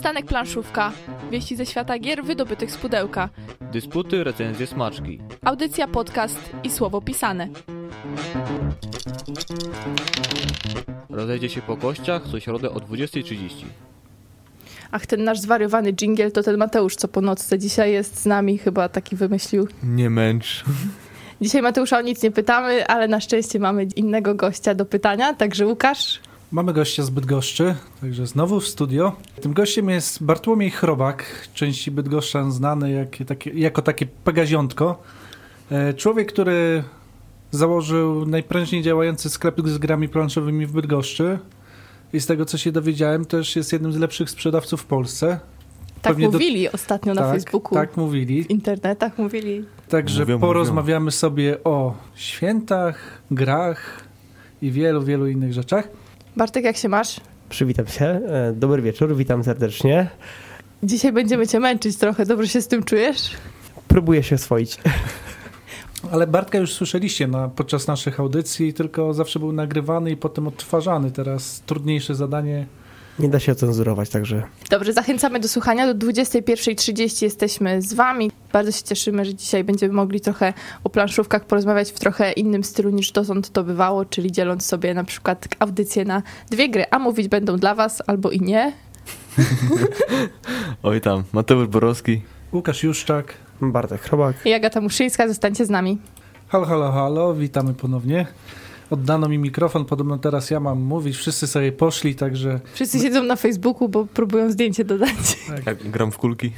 Przystanek Planszówka. Wieści ze świata gier wydobytych z pudełka. Dysputy, recenzje, smaczki. Audycja, podcast i słowo pisane. Rozejdzie się po kościach co środę o 20.30. Ach, ten nasz zwariowany dżingiel to ten Mateusz, co po nocce dzisiaj jest z nami, chyba taki wymyślił. Nie męcz. Dzisiaj Mateusza o nic nie pytamy, ale na szczęście mamy innego gościa do pytania, także Łukasz. Mamy gościa z Bydgoszczy, także znowu w studio. Tym gościem jest Bartłomiej Chrobak, części Bydgoszczan znany jak, takie, jako takie pegaziątko. E, Człowiek, który założył najprężniej działający sklep z grami planszowymi w Bydgoszczy i z tego co się dowiedziałem też jest jednym z lepszych sprzedawców w Polsce. Tak Pewnie do- mówili ostatnio na tak, Facebooku, Tak mówili. w internetach mówili. Także Mówią, porozmawiamy sobie o świętach, grach i wielu, wielu innych rzeczach. Bartek, jak się masz? Przywitam się. E, Dobry wieczór, witam serdecznie. Dzisiaj będziemy cię męczyć trochę, dobrze się z tym czujesz? Próbuję się oswoić. Ale Bartka już słyszeliście na, podczas naszych audycji, tylko zawsze był nagrywany i potem odtwarzany. Teraz trudniejsze zadanie. Nie da się ocenzurować, także Dobrze, zachęcamy do słuchania. Do 21.30 jesteśmy z wami. Bardzo się cieszymy, że dzisiaj będziemy mogli trochę o planszówkach porozmawiać w trochę innym stylu niż dotąd to bywało, czyli dzieląc sobie na przykład audycję na dwie gry, a mówić będą dla was albo i nie. Oj tam, Mateusz Borowski. Łukasz Juszczak. Bartek Chrobak. I Agata Muszyńska, zostańcie z nami. Halo, halo, halo, witamy ponownie. Oddano mi mikrofon, podobno teraz ja mam mówić. Wszyscy sobie poszli, także Wszyscy siedzą na Facebooku, bo próbują zdjęcie dodać. Jak gram w kulki.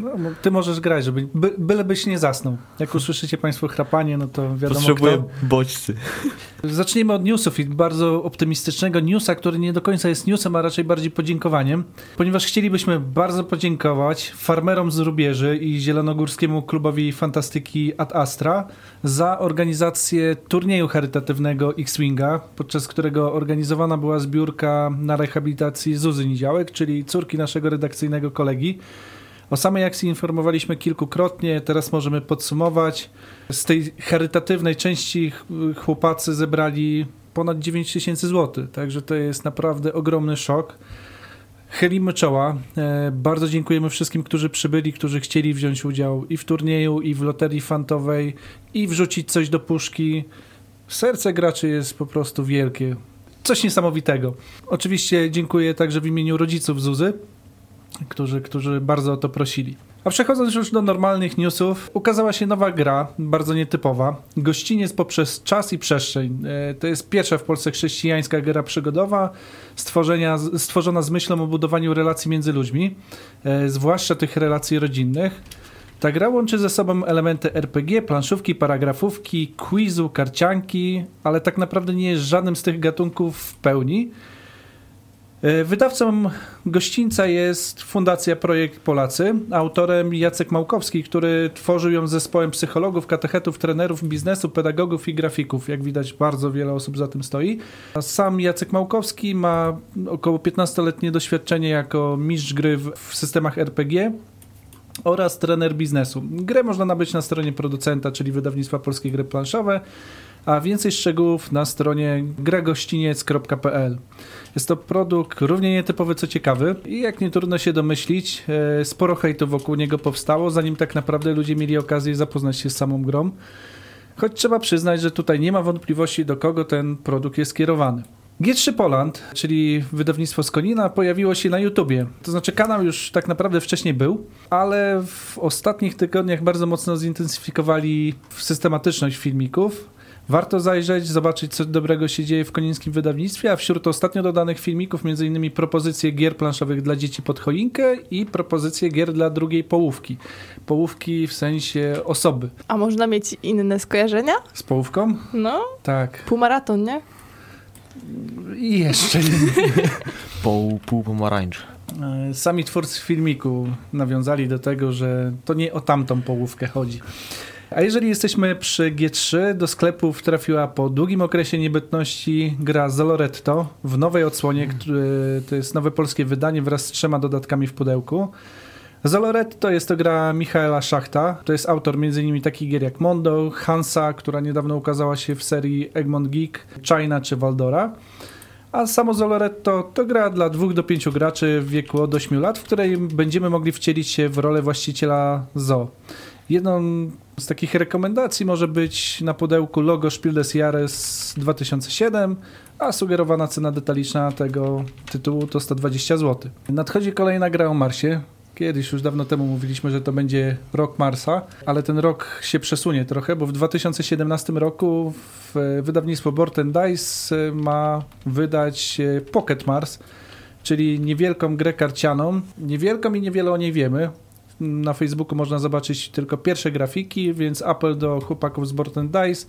No, no, ty możesz grać, żeby, by, bylebyś nie zasnął. Jak usłyszycie Państwo chrapanie, no to wiadomo Potrzebuję kto. bodźcy. Zaczniemy od newsów i bardzo optymistycznego newsa, który nie do końca jest newsem, a raczej bardziej podziękowaniem, ponieważ chcielibyśmy bardzo podziękować farmerom z Rubieży i Zielonogórskiemu Klubowi Fantastyki Ad Astra za organizację turnieju charytatywnego X-Winga, podczas którego organizowana była zbiórka na rehabilitacji Zuzy Niziałek, czyli córki naszego redakcyjnego kolegi. O samej akcji informowaliśmy kilkukrotnie, teraz możemy podsumować. Z tej charytatywnej części ch- chłopacy zebrali ponad 9 tysięcy złotych, także to jest naprawdę ogromny szok. Chylimy czoła. E, Bardzo dziękujemy wszystkim, którzy przybyli, którzy chcieli wziąć udział i w turnieju, i w loterii fantowej, i wrzucić coś do puszki. Serce graczy jest po prostu wielkie. Coś niesamowitego. Oczywiście dziękuję także w imieniu rodziców Zuzy, którzy, którzy bardzo o to prosili. A przechodząc już do normalnych newsów, ukazała się nowa gra, bardzo nietypowa. Gościniec poprzez czas i przestrzeń. E, To jest pierwsza w Polsce chrześcijańska gra przygodowa, stworzona z myślą o budowaniu relacji między ludźmi, e, zwłaszcza tych relacji rodzinnych. Ta gra łączy ze sobą elementy RPG, planszówki, paragrafówki, quizu, karcianki, ale tak naprawdę nie jest żadnym z tych gatunków w pełni. E, Wydawcą gościńca jest Fundacja Projekt Polacy, autorem Jacek Małkowski, który tworzył ją z zespołem psychologów, katechetów, trenerów biznesu, pedagogów i grafików. Jak widać, bardzo wiele osób za tym stoi. Sam Jacek Małkowski ma około 15-letnie doświadczenie jako mistrz gry w systemach RPG oraz trener biznesu. Grę można nabyć na stronie producenta, czyli wydawnictwa Polskie Gry Planszowe, a więcej szczegółów na stronie gragościniec.pl. Jest to produkt równie nietypowy, co ciekawy i jak nie trudno się domyślić, e, sporo hejtu wokół niego powstało, zanim tak naprawdę ludzie mieli okazję zapoznać się z samą grą. Choć trzeba przyznać, że tutaj nie ma wątpliwości, do kogo ten produkt jest skierowany. G3 Poland, czyli wydawnictwo z Konina, pojawiło się na YouTubie. To znaczy kanał już tak naprawdę wcześniej był, ale w ostatnich tygodniach bardzo mocno zintensyfikowali systematyczność filmików. Warto zajrzeć, zobaczyć co dobrego się dzieje w konińskim wydawnictwie, a wśród ostatnio dodanych filmików m.in. propozycje gier planszowych dla dzieci pod choinkę i propozycje gier dla drugiej połówki. Połówki w sensie osoby. A można mieć inne skojarzenia? Z połówką? No, Tak. półmaraton, nie? I jeszcze nie. Pół, pół pomarańcz. E, Sami twórcy filmiku nawiązali do tego, że to nie o tamtą połówkę chodzi. A jeżeli jesteśmy przy G3, do sklepów trafiła po długim okresie niebytności gra Zoloretto w nowej odsłonie, który, to jest nowe polskie wydanie wraz z trzema dodatkami w pudełku. Zoloretto jest to gra Michaela Szachta. To jest autor m.in. takich gier jak Mondo, Hansa, która niedawno ukazała się w serii Egmont Geek, China czy Waldora. A samo Zoloretto to gra dla dwóch do pięciu graczy w wieku od 8 lat, w której będziemy mogli wcielić się w rolę właściciela zoo. Jedną z takich rekomendacji może być na pudełku logo Spiel des Jahres 2007, a sugerowana cena detaliczna tego tytułu to 120 zł. Nadchodzi kolejna gra o Marsie. Kiedyś już dawno temu mówiliśmy, że to będzie rok Marsa, ale ten rok się przesunie trochę, bo w 2017 roku wydawnictwo Board Dice ma wydać Pocket Mars, czyli niewielką grę karcianą. Niewielką i niewiele o niej wiemy. Na Facebooku można zobaczyć tylko pierwsze grafiki, więc apel do chłopaków z Board Dice.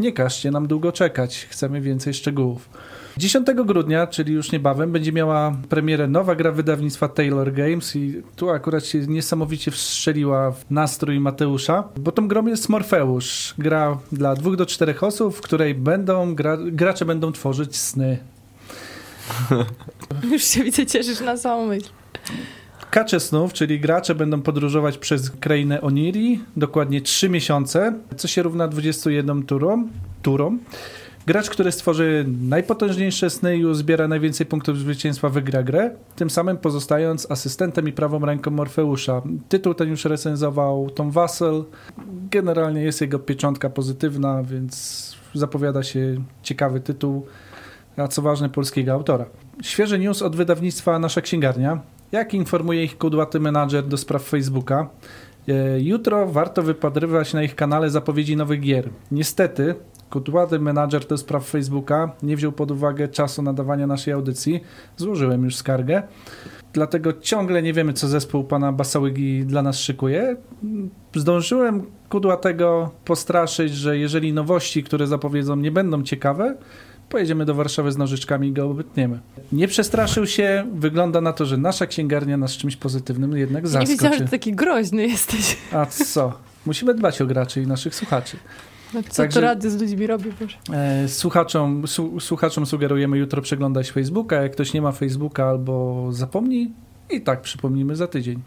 Nie każcie nam długo czekać, chcemy więcej szczegółów. 10 grudnia, czyli już niebawem, będzie miała premierę nowa gra wydawnictwa Taylor Games i tu akurat się niesamowicie wstrzeliła w nastrój Mateusza, bo tą grą jest Morfeusz. Gra dla dwóch do czterech osób, w której będą gra, gracze będą tworzyć sny. Już się widzę, cieszysz na samą myśl. Kacze snów, czyli gracze będą podróżować przez krainę Oniri, dokładnie 3 miesiące, co się równa 21 turom. turom. Gracz, który stworzy najpotężniejsze sny i uzbiera najwięcej punktów zwycięstwa, wygra grę, tym samym pozostając asystentem i prawą ręką Morfeusza. Tytuł ten już recenzował Tom Wassel. Generalnie jest jego pieczątka pozytywna, więc zapowiada się ciekawy tytuł, a co ważne polskiego autora. Świeży news od wydawnictwa Nasza Księgarnia. Jak informuje ich kudłaty menadżer do spraw Facebooka, e, jutro warto wypatrywać na ich kanale zapowiedzi nowych gier. Niestety, kudłaty menadżer do spraw Facebooka nie wziął pod uwagę czasu nadawania naszej audycji. Złożyłem już skargę. Dlatego ciągle nie wiemy, co zespół pana Basałygi dla nas szykuje. Zdążyłem kudłatego postraszyć, że jeżeli nowości, które zapowiedzą, nie będą ciekawe, pojedziemy do Warszawy z nożyczkami i go obetniemy. Nie przestraszył się, wygląda na to, że nasza księgarnia nas czymś pozytywnym jednak zaskoczy. Nie wiedziałam, że taki groźny jesteś. A co? Musimy dbać o graczy i naszych słuchaczy. No, co Także, to rady z ludźmi robi, Boże? E, słuchaczom, su, słuchaczom sugerujemy jutro przeglądać Facebooka. Jak ktoś nie ma Facebooka albo zapomni, i tak przypomnimy za tydzień.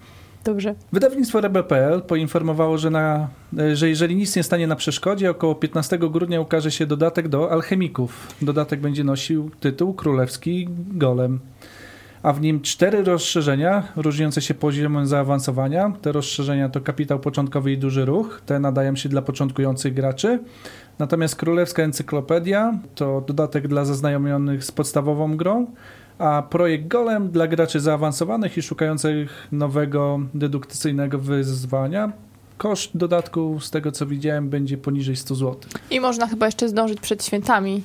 Dobrze. Wydawnictwo Rebel.pl poinformowało, że, na, że jeżeli nic nie stanie na przeszkodzie, około 15 grudnia ukaże się dodatek do Alchemików. Dodatek będzie nosił tytuł Królewski Golem, a w nim cztery rozszerzenia różniące się poziomem zaawansowania. Te rozszerzenia to kapitał początkowy i duży ruch. Te nadają się dla początkujących graczy. Natomiast Królewska Encyklopedia to dodatek dla zaznajomionych z podstawową grą a projekt Golem dla graczy zaawansowanych i szukających nowego dedukcyjnego wyzwania. Koszt dodatku, z tego co widziałem, będzie poniżej 100 zł. I można chyba jeszcze zdążyć przed świętami.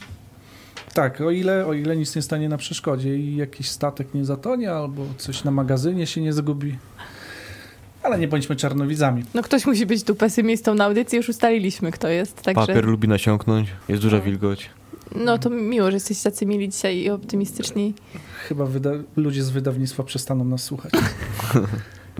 Tak, o ile, o ile nic nie stanie na przeszkodzie i jakiś statek nie zatonie, albo coś na magazynie się nie zgubi. Ale nie bądźmy czarnowidzami. No ktoś musi być tu pesymistą na audycji, już ustaliliśmy kto jest. Także... Papier lubi nasiąknąć, jest duża no. wilgoć. No to miło, że jesteście tacy mili dzisiaj i optymistyczni. Chyba ludzie z wydawnictwa przestaną nas słuchać.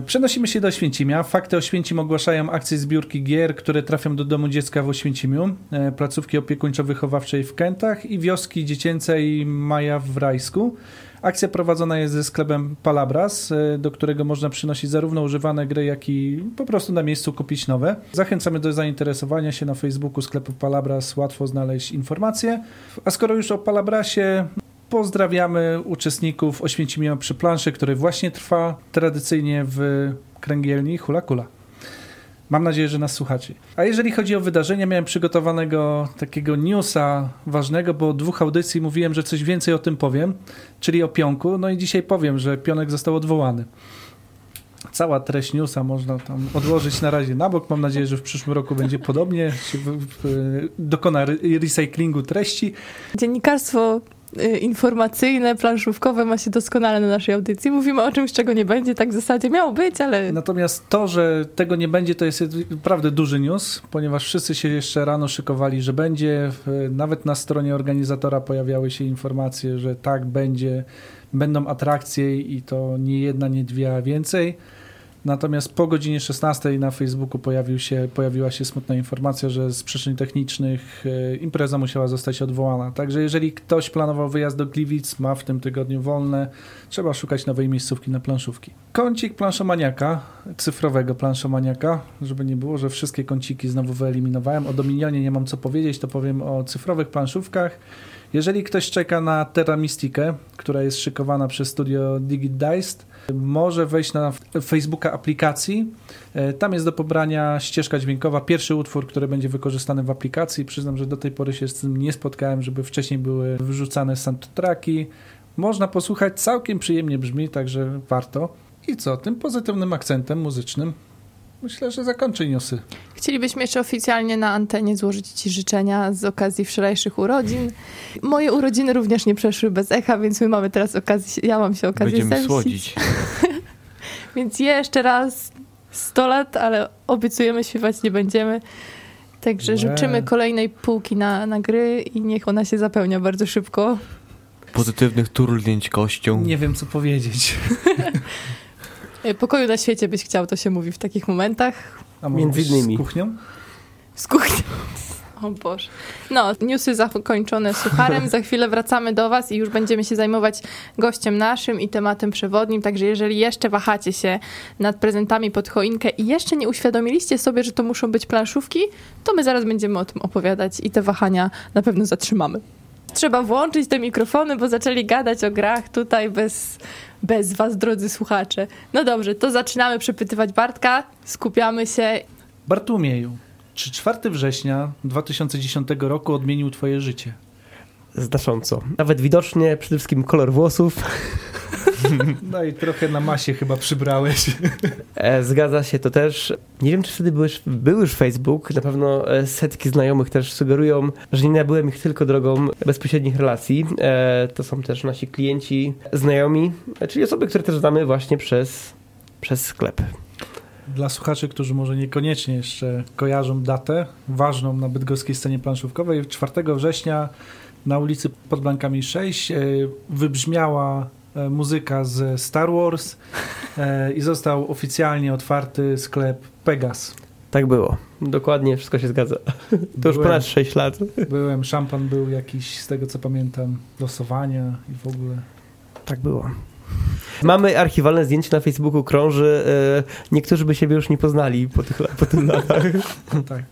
Przenosimy się do Oświęcimia. Fakty Oświęcim ogłaszają akcję zbiórki gier, które trafią do domu dziecka w Oświęcimiu, e, placówki opiekuńczo-wychowawczej w Kętach i wioski dziecięcej Maja w Rajsku. Akcja prowadzona jest ze sklepem Palabras, e, do którego można przynosić zarówno używane gry, jak i po prostu na miejscu kupić nowe. Zachęcamy do zainteresowania się na Facebooku sklepu Palabras, łatwo znaleźć informacje. A skoro już o Palabrasie, pozdrawiamy uczestników Oświęcimia przy planszy, który właśnie trwa tradycyjnie w kręgielni Hula Kula. Mam nadzieję, że nas słuchacie. A jeżeli chodzi o wydarzenia, miałem przygotowanego takiego newsa ważnego, bo dwóch audycji mówiłem, że coś więcej o tym powiem, czyli o Pionku. No i dzisiaj powiem, że Pionek został odwołany. Cała treść newsa można tam odłożyć na razie na bok. Mam nadzieję, że w przyszłym roku będzie podobnie. Się w, w, dokona recyklingu treści. Dziennikarstwo informacyjne, planszówkowe ma się doskonale na naszej audycji. Mówimy o czymś, czego nie będzie, tak w zasadzie miało być, ale... Natomiast to, że tego nie będzie, to jest naprawdę duży news, ponieważ wszyscy się jeszcze rano szykowali, że będzie. Nawet na stronie organizatora pojawiały się informacje, że tak będzie, będą atrakcje i to nie jedna, nie dwie, a więcej. Natomiast po godzinie 16 na Facebooku pojawił się, pojawiła się smutna informacja, że z przyczyn technicznych e, impreza musiała zostać odwołana. Także jeżeli ktoś planował wyjazd do Gliwic, ma w tym tygodniu wolne, trzeba szukać nowej miejscówki na planszówki. Kącik planszomaniaka, cyfrowego planszomaniaka, żeby nie było, że wszystkie kąciki znowu wyeliminowałem. O Dominionie nie mam co powiedzieć, to powiem o cyfrowych planszówkach Jeżeli ktoś czeka na Terra Mystikę, która jest szykowana przez studio Digit Diced, może wejść na Facebooka aplikacji. E, Tam jest do pobrania ścieżka dźwiękowa, pierwszy utwór, który będzie wykorzystany w aplikacji. Przyznam, że do tej pory się z tym nie spotkałem, żeby wcześniej były wyrzucane soundtracki. Można posłuchać, całkiem przyjemnie brzmi, także warto. I co, tym pozytywnym akcentem muzycznym myślę, że zakończę newsy. Chcielibyśmy jeszcze oficjalnie na antenie złożyć Ci życzenia z okazji wczorajszych urodzin. Moje urodziny również nie przeszły bez echa, więc my mamy teraz okazję, ja mam się okazję Będziemy zemścić. słodzić. Więc jeszcze raz 100 lat, ale obiecujemy śpiewać nie będziemy. Także życzymy kolejnej półki na, na gry i niech ona się zapełnia bardzo szybko. Pozytywnych turlnięć kością. Nie wiem, co powiedzieć. E, Pokoju na świecie byś chciał, to się mówi w takich momentach. A Między innymi. Z kuchnią? Z kuchni. O Boże. No, newsy zakończone sucharem. Za chwilę wracamy do Was i już będziemy się zajmować gościem naszym i tematem przewodnim. Także jeżeli jeszcze wahacie się nad prezentami pod choinkę i jeszcze nie uświadomiliście sobie, że to muszą być planszówki, to my zaraz będziemy o tym opowiadać i te wahania na pewno zatrzymamy. Trzeba włączyć te mikrofony, bo zaczęli gadać o grach tutaj bez, bez Was, drodzy słuchacze. No dobrze, to zaczynamy przepytywać Bartka, skupiamy się Bartłomieju, czy 4 września 2010 roku odmienił twoje życie? Znacząco. Nawet widocznie przede wszystkim kolor włosów. No i trochę na masie chyba przybrałeś. E, zgadza się to też. Nie wiem, czy wtedy był już, był już Facebook. Na pewno e, setki znajomych też sugerują, że nie nabyłem ich tylko drogą bezpośrednich relacji. E, to są też nasi klienci, znajomi, czyli osoby, które też znamy właśnie przez, przez sklep. Dla słuchaczy, którzy może niekoniecznie jeszcze kojarzą datę ważną na bydgoskiej scenie planszówkowej, 4 września na ulicy pod Blankami 6 e, wybrzmiała muzyka z Star Wars e, i został oficjalnie otwarty sklep Pegas. Tak było. Dokładnie wszystko się zgadza. To już Byłem- ponad 6 lat. Byłem, szampan był jakiś, z tego co pamiętam, losowania i w ogóle. Tak było. Mamy archiwalne zdjęcie na Facebooku, krąży. E, niektórzy by siebie już nie poznali po tych, po tych latach. Tak,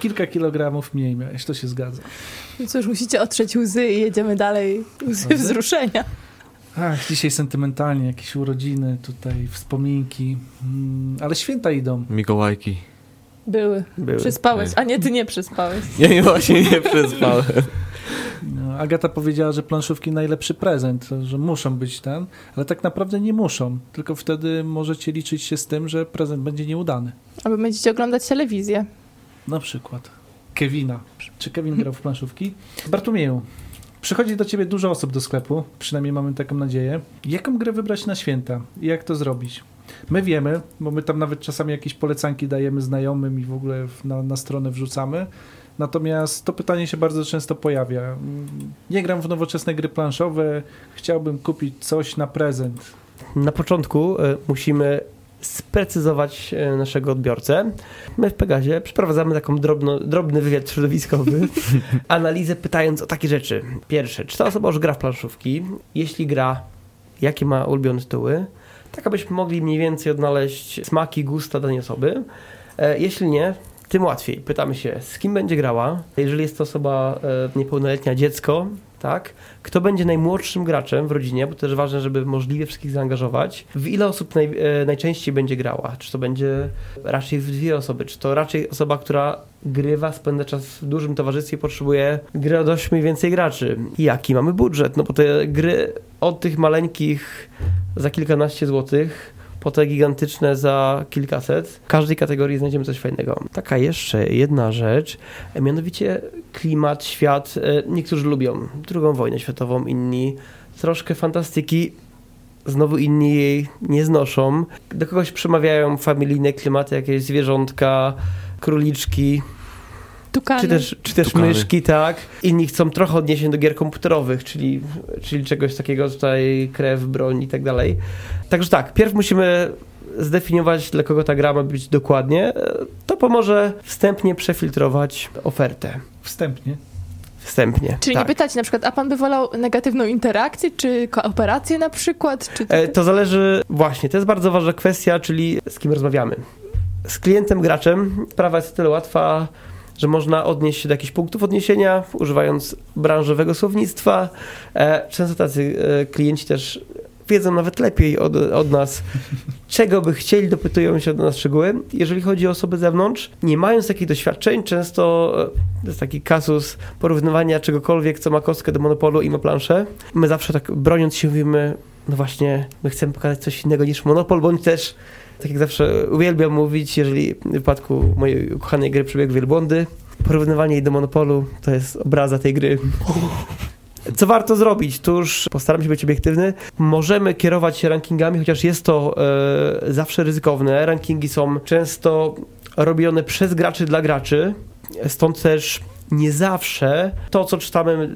kilka kilogramów mniej miałeś, to się zgadza. No Cóż, musicie otrzeć łzy i jedziemy dalej. Łzy? wzruszenia. Ach, dzisiaj sentymentalnie, jakieś urodziny, tutaj wspominki, mm, ale święta idą. Mikołajki. Były. Były. Przespałeś. A nie, ty nie przespałeś. Ja nie właśnie nie przespałem. No, Agata powiedziała, że planszówki najlepszy prezent, że muszą być ten, ale tak naprawdę nie muszą, tylko wtedy możecie liczyć się z tym, że prezent będzie nieudany. Albo będziecie oglądać telewizję. Na przykład Kevina. Czy Kevin grał w planszówki? Bartłomieju, przychodzi do ciebie dużo osób do sklepu, przynajmniej mamy taką nadzieję. Jaką grę wybrać na święta i jak to zrobić? My wiemy, bo my tam nawet czasami jakieś polecanki dajemy znajomym i w ogóle na, na stronę wrzucamy. Natomiast to pytanie się bardzo często pojawia. Nie gram w nowoczesne gry planszowe, chciałbym kupić coś na prezent. Na początku e, musimy sprecyzować e, naszego odbiorcę. My w Pegazie przeprowadzamy taką drobno, drobny wywiad środowiskowy, analizę pytając o takie rzeczy. Pierwsze, czy ta osoba już gra w planszówki? Jeśli gra, jakie ma ulubione tytuły? Tak, abyśmy mogli mniej więcej odnaleźć smaki, gusta danej osoby. E, Jeśli nie, tym łatwiej. Pytamy się, z kim będzie grała. Jeżeli jest to osoba e, niepełnoletnia, dziecko, tak? Kto będzie najmłodszym graczem w rodzinie, bo też ważne, żeby możliwie wszystkich zaangażować. W ile osób naj, e, najczęściej będzie grała? Czy to będzie raczej w dwie osoby? Czy to raczej osoba, która grywa, spędza czas w dużym towarzystwie, potrzebuje gry od 8 i więcej graczy? Jaki mamy budżet? No bo te gry od tych maleńkich za kilkanaście złotych po te gigantyczne za kilkaset. W każdej kategorii znajdziemy coś fajnego. Taka jeszcze jedna rzecz, mianowicie klimat, świat. E, Niektórzy lubią drugą wojnę światową, inni troszkę fantastyki, znowu inni jej nie znoszą. Do kogoś przemawiają familijne klimaty, jakieś zwierzątka, króliczki, Tukany. czy też, czy też Tukany. myszki, tak. Inni chcą trochę odniesień do gier komputerowych, czyli, czyli czegoś takiego tutaj, krew, broń i tak dalej. Także tak, pierw musimy zdefiniować, dla kogo ta gra ma być dokładnie. To pomoże wstępnie przefiltrować ofertę. Wstępnie. Wstępnie. Czyli tak. nie pytać na przykład, a pan by wolał negatywną interakcję, czy kooperację na przykład? Czy... E, To zależy, właśnie, to jest bardzo ważna kwestia, czyli z kim rozmawiamy. Z klientem, graczem sprawa jest o tyle łatwa, że można odnieść się do jakichś punktów odniesienia, używając branżowego słownictwa. E, Często tacy e, klienci też wiedzą nawet lepiej od, od nas, czego by chcieli, dopytują się do nas szczegóły. Jeżeli chodzi o osoby z zewnątrz, nie mając takich doświadczeń, często e, to jest taki kasus porównywania czegokolwiek, co ma kostkę do monopolu i ma planszę. My zawsze tak broniąc się mówimy, no właśnie, my chcemy pokazać coś innego niż monopol, bądź też tak jak zawsze uwielbiam mówić, jeżeli w przypadku mojej ukochanej gry przebiegł wielbłądy, porównywanie jej do Monopolu to jest obraza tej gry. Co warto zrobić? Tuż postaram się być obiektywny. Możemy kierować się rankingami, chociaż jest to e, zawsze ryzykowne. Rankingi są często robione przez graczy dla graczy, stąd też nie zawsze to, co czytamy,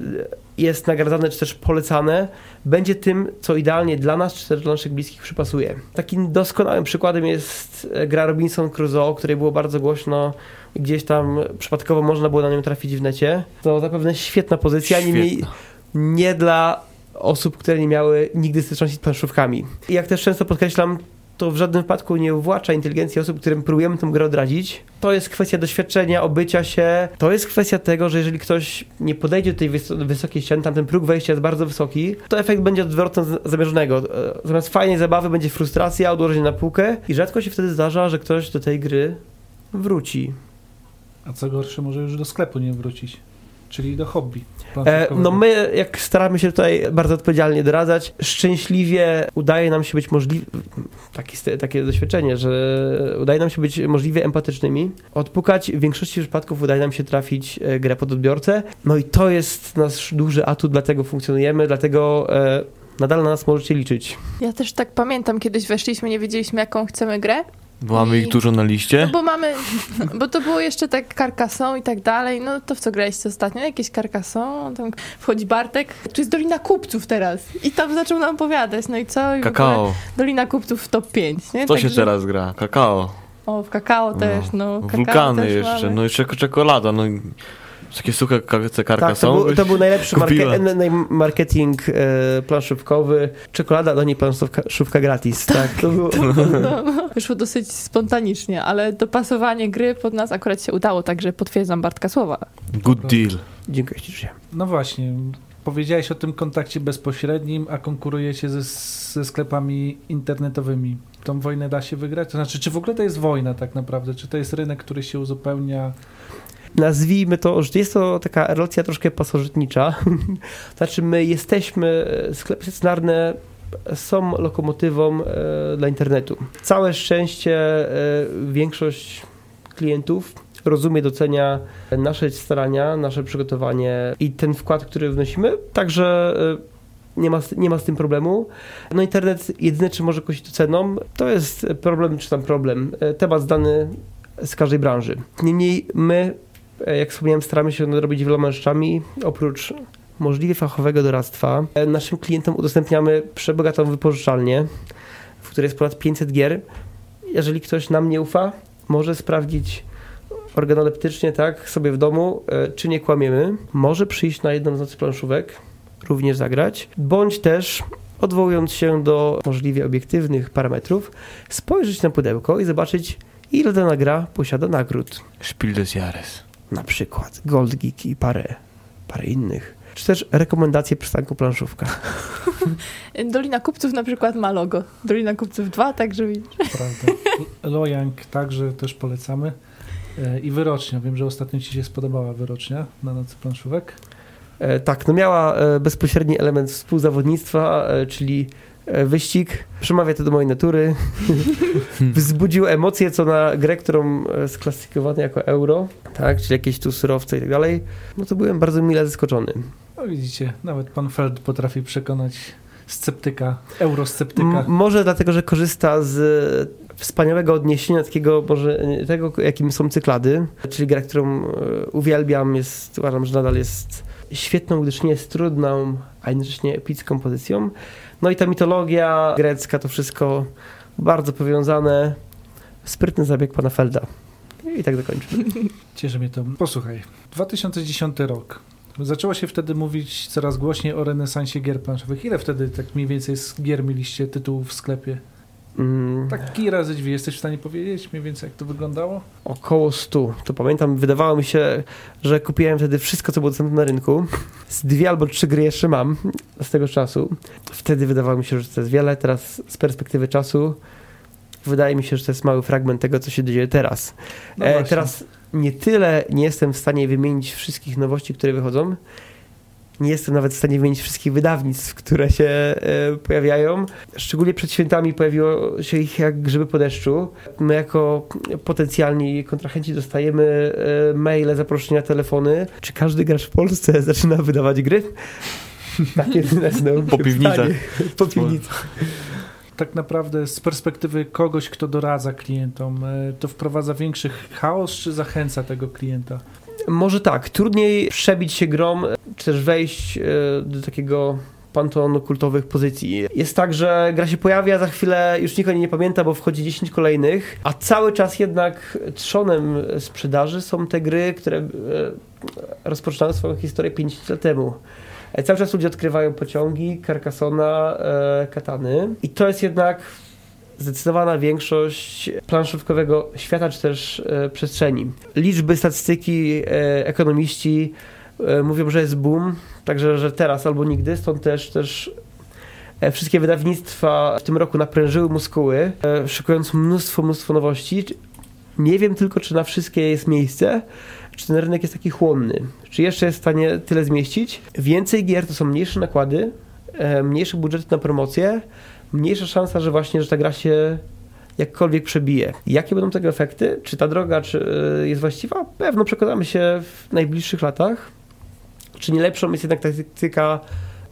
jest nagradzane czy też polecane, będzie tym, co idealnie dla nas czy też dla naszych bliskich przypasuje. Takim doskonałym przykładem jest gra Robinson Crusoe, o której było bardzo głośno. Gdzieś tam przypadkowo można było na nią trafić w necie. To zapewne świetna pozycja, niemniej Świetna. nie dla osób, które nie miały nigdy styczności z planszówkami. I jak też często podkreślam, to w żadnym wypadku nie uwłacza inteligencji osób, którym próbujemy tę grę odradzić. To jest kwestia doświadczenia, obycia się. To jest kwestia tego, że jeżeli ktoś nie podejdzie do tej wys- wysokiej ściany, tam ten próg wejścia jest bardzo wysoki, to efekt będzie odwrotny zamierzonego. E, Zamiast fajnej zabawy będzie frustracja, odłożenie na półkę i rzadko się wtedy zdarza, że ktoś do tej gry wróci. A co gorsze, może już do sklepu nie wrócić. Czyli do hobby. E, no my, jak staramy się tutaj bardzo odpowiedzialnie doradzać, szczęśliwie udaje nam się być możliwe, taki, takie doświadczenie, że udaje nam się być możliwie empatycznymi, odpukać, w większości przypadków udaje nam się trafić e, grę pod odbiorcę, no i to jest nasz duży atut, dlatego funkcjonujemy, dlatego e, nadal na nas możecie liczyć. Ja też tak pamiętam, kiedyś weszliśmy, nie wiedzieliśmy jaką chcemy grę, Mamy ich dużo na no liście. bo mamy, bo to było jeszcze tak Carcassonne i tak dalej, no to w co graliście ostatnio? Jakieś Carcassonne, tam wchodzi Bartek, tu jest Dolina Kupców teraz i tam zaczął nam opowiadać, no i co? I Kakao. Dolina Kupców w top 5, nie? To się teraz gra. Kakao. O, w kakao też, no. kakao Wulkany też jeszcze. mamy. No jeszcze czekolada. No i takie suche karce Tak, karka to są. był, to był najlepszy marke- marketing e, planszówkowy, czekolada, do niej planszówka gratis, tak, to było... No, no. Wyszło dosyć spontanicznie, ale dopasowanie gry pod nas akurat się udało, także potwierdzam Bartka słowa. Good deal. Dziękuję ślicznie. No właśnie, powiedziałeś o tym kontakcie bezpośrednim, a konkurujecie ze, ze sklepami internetowymi. Tą wojnę da się wygrać? To znaczy, czy w ogóle to jest wojna tak naprawdę? Czy to jest rynek, który się uzupełnia? Nazwijmy to, że jest to taka relacja troszkę pasożytnicza. znaczy my jesteśmy, e, sklepy stacjonarne są lokomotywą e, dla internetu. Całe szczęście e, większość klientów rozumie, docenia nasze starania, nasze przygotowanie i ten wkład, który wnosimy, także nie ma, nie ma z tym problemu. No internet jedyne, czy może kusić to ceną, to jest problem, czy tam problem, temat zdany z każdej branży. Niemniej my jak wspomniałem, staramy się robić wieloma rzeczami. Oprócz możliwie fachowego doradztwa, e, naszym klientom udostępniamy przebogatą wypożyczalnię, w której jest ponad 500 gier. Jeżeli ktoś nam nie ufa, może sprawdzić organoleptycznie, tak, sobie w domu, e, czy nie kłamiemy. Może przyjść na jedną z nocy planszówek, również zagrać, bądź też odwołując się do możliwie obiektywnych parametrów, spojrzeć na pudełko i zobaczyć, ile dana gra posiada nagród Spiel des Jahres. Na przykład Gold Geek i parę, parę innych. Czy też rekomendacje przystanku planszówka. Dolina Kupców na przykład ma logo. Dolina Kupców 2, także widzisz. Prawda. Lojang także też polecamy. E, I wyrocznia. Wiem, że ostatnio Ci się spodobała wyrocznia na nocy planszówek. E, tak, no miała e, bezpośredni element współzawodnictwa, czyli wyścig. Przemawia to do mojej natury. Wzbudził emocje co na grę, którą e, sklasyfikowano jako euro, tak, czyli jakieś tu surowce i tak dalej. No to byłem bardzo mile zaskoczony. No widzicie, nawet pan Feld potrafi przekonać sceptyka, eurosceptyka. M- może dlatego, że korzysta z wspaniałego odniesienia takiego, może tego, jakim są cyklady, czyli gra, którą e, uwielbiam, jest, uważam, że nadal jest świetną, gdyż nie jest trudną, a jednocześnie epicką pozycją. No i ta mitologia grecka, to wszystko bardzo powiązane. Sprytny zabieg pana Felda. I tak dokończymy. Cieszy mnie to. Posłuchaj, 2010 rok. Zaczęło się wtedy mówić coraz głośniej o renesansie gier planszowych. Ile wtedy tak mniej więcej z gier mieliście tytułów w sklepie? Mm, Taki razy drzwi. Jesteś w stanie powiedzieć mniej więcej, jak to wyglądało? Około 100. To pamiętam, wydawało mi się, że kupiłem wtedy wszystko, co było dostępne na rynku. Z dwie albo trzy gry jeszcze mam z tego czasu. Wtedy wydawało mi się, że to jest wiele. Teraz z perspektywy czasu wydaje mi się, że to jest mały fragment tego, co się dzieje teraz. No e, teraz nie tyle nie jestem w stanie wymienić wszystkich nowości, które wychodzą. Nie jestem nawet w stanie wymienić wszystkich wydawnictw, które się e, pojawiają. Szczególnie przed świętami pojawiło się ich jak grzyby po deszczu. My jako potencjalni kontrahenci dostajemy e, maile, zaproszenia, telefony. Czy każdy gracz w Polsce zaczyna wydawać gry? Takie no, Po piwnicach. Po piwnicach. tak naprawdę z perspektywy kogoś, kto doradza klientom, e, to wprowadza większy chaos, czy zachęca tego klienta? Może tak, trudniej przebić się grom, czy też wejść e, do takiego panteonu kultowych pozycji. Jest tak, że gra się pojawia, za chwilę już nikt o niej nie pamięta, bo wchodzi 10 kolejnych, a cały czas jednak trzonem sprzedaży są te gry, które e, rozpoczynały swoją historię 50 lat temu. E, Cały czas ludzie odkrywają pociągi, Carcassona, Katany i to jest jednak zdecydowana większość planszówkowego świata, czy też e, przestrzeni. Liczby, statystyki, e, ekonomiści e, mówią, że jest boom, także że teraz albo nigdy, stąd też też wszystkie wydawnictwa w tym roku naprężyły muskuły, szykując mnóstwo, mnóstwo nowości. Nie wiem tylko, czy na wszystkie jest miejsce, czy ten rynek jest taki chłonny, czy jeszcze jest w stanie tyle zmieścić. Więcej gier to są mniejsze nakłady, mniejsze budżety na promocję, mniejsza szansa, że właśnie, że ta gra się jakkolwiek przebije. Jakie będą tego efekty? Czy ta droga czy y, jest właściwa? Pewno przekonamy się w najbliższych latach. Czy nie lepszą jest jednak taktyka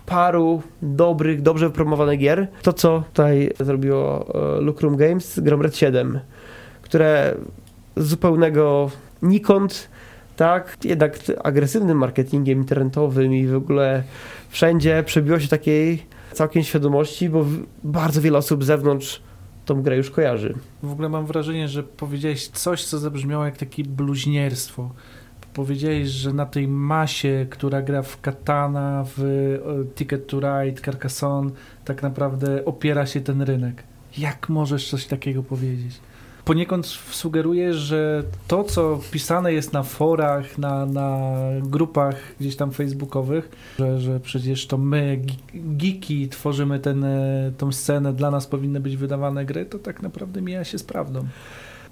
paru dobrych, dobrze wypromowanych gier? To, co tutaj zrobiło e, Lucrum Games z Gromred 7, które z zupełnego nikąd, tak, jednak agresywnym marketingiem internetowym i w ogóle wszędzie przebiło się takiej całkiem świadomości, bo bardzo wiele osób z zewnątrz tą grę już kojarzy. W ogóle mam wrażenie, że powiedziałeś coś, co zabrzmiało jak takie bluźnierstwo. Powiedziałeś, że na tej masie, która gra w Katana, w e, Ticket to Ride, Carcassonne, tak naprawdę opiera się ten rynek. Jak możesz coś takiego powiedzieć? Poniekąd sugerujesz, że to, co pisane jest na forach, na, na grupach gdzieś tam facebookowych, że, że przecież to my, geeki, tworzymy ten, e, tą scenę, dla nas powinny być wydawane gry, to tak naprawdę mija się z prawdą.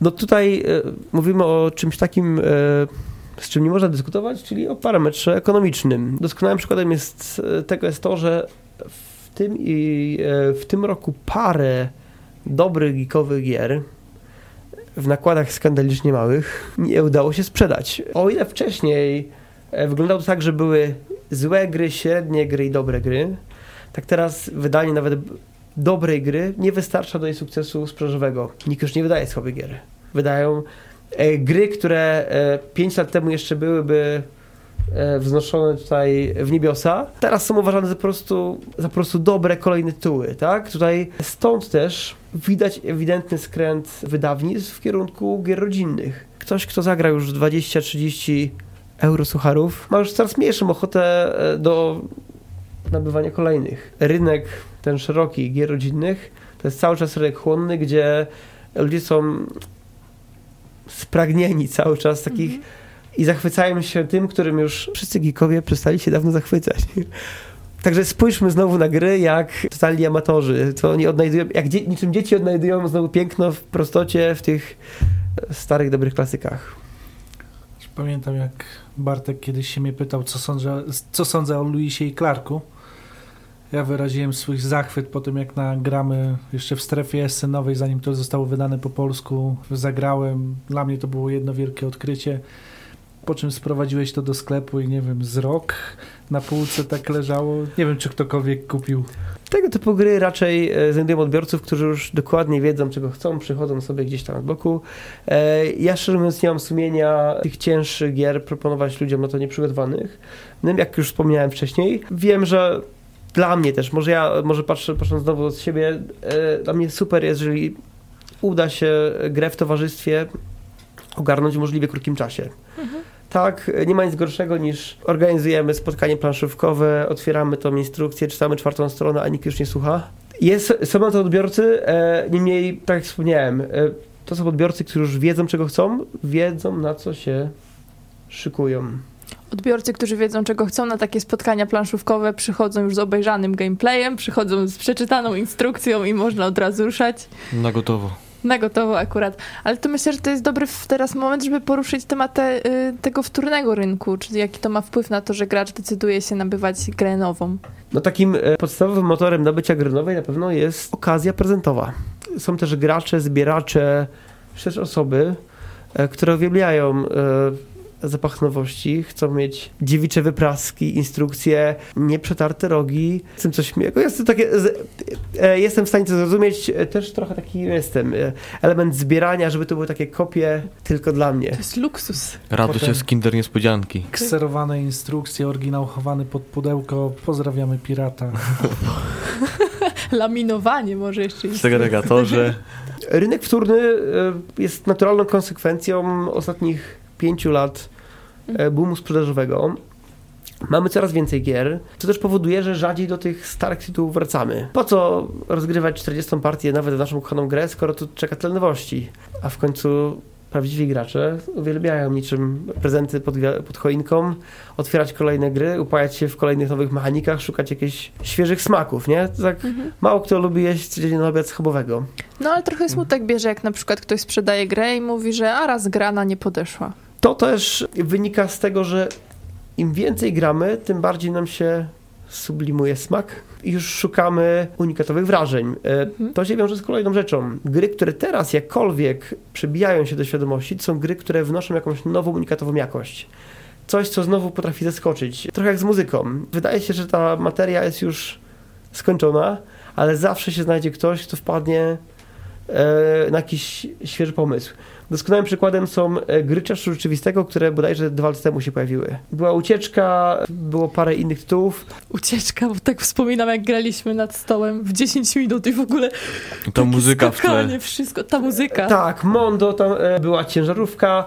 No tutaj e, mówimy o czymś takim, e, z czym nie można dyskutować, czyli o parametrze ekonomicznym. Doskonałym przykładem jest, e, tego jest to, że w tym, i, e, w tym roku parę dobrych geekowych gier w nakładach skandalicznie małych nie udało się sprzedać. O ile wcześniej e, wyglądało to tak, że były złe gry, średnie gry i dobre gry, tak teraz wydanie nawet dobrej gry nie wystarcza do jej sukcesu sprzedażowego. Nikt już nie wydaje słabych gier. Wydają e, gry, które e, 5 lat temu jeszcze byłyby e, wznoszone tutaj w niebiosa, teraz są uważane za po prostu, za po prostu dobre kolejne tytuły, tak? Tutaj stąd też widać ewidentny skręt wydawnictw w kierunku gier rodzinnych. Ktoś, kto zagra już 20-30 euro sucharów, ma już coraz mniejszą ochotę e, do nabywania kolejnych. Rynek ten szeroki gier rodzinnych to jest cały czas rynek chłonny, gdzie ludzie są spragnieni cały czas takich i zachwycają się tym, którym już wszyscy geekowie przestali się dawno zachwycać. Także spójrzmy znowu na gry jak totalni amatorzy. To oni odnajdują, jak dzie- niczym dzieci odnajdują znowu piękno w prostocie w tych starych, dobrych klasykach. Pamiętam jak Bartek kiedyś się mnie pytał, co sądzę, co sądzę o Luisie i Clarku. Ja wyraziłem swój zachwyt po tym, jak nagramy jeszcze w strefie scenowej, zanim to zostało wydane po polsku, zagrałem. Dla mnie to było jedno wielkie odkrycie. Po czym sprowadziłeś to do sklepu i nie wiem, z rok na półce tak leżało. Nie wiem, czy ktokolwiek kupił. Tego typu gry raczej e, znajdują odbiorców, którzy już dokładnie wiedzą, czego chcą, przychodzą sobie gdzieś tam od boku. E, Ja szczerze mówiąc nie mam sumienia tych cięższych gier proponować ludziom na to nieprzygotowanych. No, jak już wspomniałem wcześniej, wiem, że dla mnie też, może ja, może patrzę, patrząc znowu od siebie, e, dla mnie super jest, jeżeli uda się grę w towarzystwie ogarnąć w możliwie krótkim czasie. Tak, nie ma nic gorszego niż organizujemy spotkanie planszówkowe, otwieramy tą instrukcję, czytamy czwartą stronę, a nikt już nie słucha. Jest, są na to odbiorcy, e, niemniej, tak jak wspomniałem, e, to są odbiorcy, którzy już wiedzą, czego chcą, wiedzą, na co się szykują. Odbiorcy, którzy wiedzą, czego chcą na takie spotkania planszówkowe, przychodzą już z obejrzanym gameplayem, przychodzą z przeczytaną instrukcją i można od razu ruszać. Na gotowo. Na gotowo akurat. Ale to myślę, że to jest dobry teraz moment, żeby poruszyć temat te, y, tego wtórnego rynku, czyli jaki to ma wpływ na to, że gracz decyduje się nabywać grę nową. No takim e, podstawowym motorem nabycia gry nowej na pewno jest okazja prezentowa. Są też gracze, zbieracze, też osoby, e, które uwielbiają e, zapach nowości, chcą mieć dziewicze wypraski, instrukcje, nieprzetarte rogi, chcą coś miłego. Jest to takie, z- e, jestem w stanie to zrozumieć, e, też trochę taki jestem, e, element zbierania, żeby to były takie kopie tylko dla mnie. To jest luksus. Radość Potem- jest kinder niespodzianki. Kserowane instrukcje, oryginał chowany pod pudełko. Pozdrawiamy pirata. Laminowanie może jeszcze jest. Segregatorze. Rynek wtórny jest naturalną konsekwencją ostatnich pięciu lat e, boomu sprzedażowego. Mamy coraz więcej gier, co też powoduje, że rzadziej do tych starych tytułów wracamy. Po co rozgrywać 40 partię nawet w naszą kochaną grę, skoro tu czeka tyle nowości? A w końcu prawdziwi gracze uwielbiają niczym prezenty pod, pod choinką, otwierać kolejne gry, upajać się w kolejnych nowych mechanikach, szukać jakichś świeżych smaków, nie? To Tak Mhm. mało kto lubi jeść codziennie na obiad schabowego. No ale trochę smutek bierze, jak na przykład ktoś sprzedaje grę i mówi, że a raz grana nie podeszła. To też wynika z tego, że im więcej gramy, tym bardziej nam się sublimuje smak i już szukamy unikatowych wrażeń. E, Mhm. To się wiąże z kolejną rzeczą. Gry, które teraz jakkolwiek przebijają się do świadomości, to są gry, które wnoszą jakąś nową, unikatową jakość. Coś, co znowu potrafi zaskoczyć. Trochę jak z muzyką. Wydaje się, że ta materia jest już skończona, ale zawsze się znajdzie ktoś, kto wpadnie e, na jakiś świeży pomysł. Doskonałym przykładem są e, gry czasu rzeczywistego, które bodajże dwa lata temu się pojawiły. Była ucieczka, było parę innych tytułów. Ucieczka, bo tak wspominam, jak graliśmy nad stołem w 10 minut i w ogóle Ta muzyka w tle. skakanie, wszystko, ta muzyka. Tak, Mondo, tam e, była ciężarówka.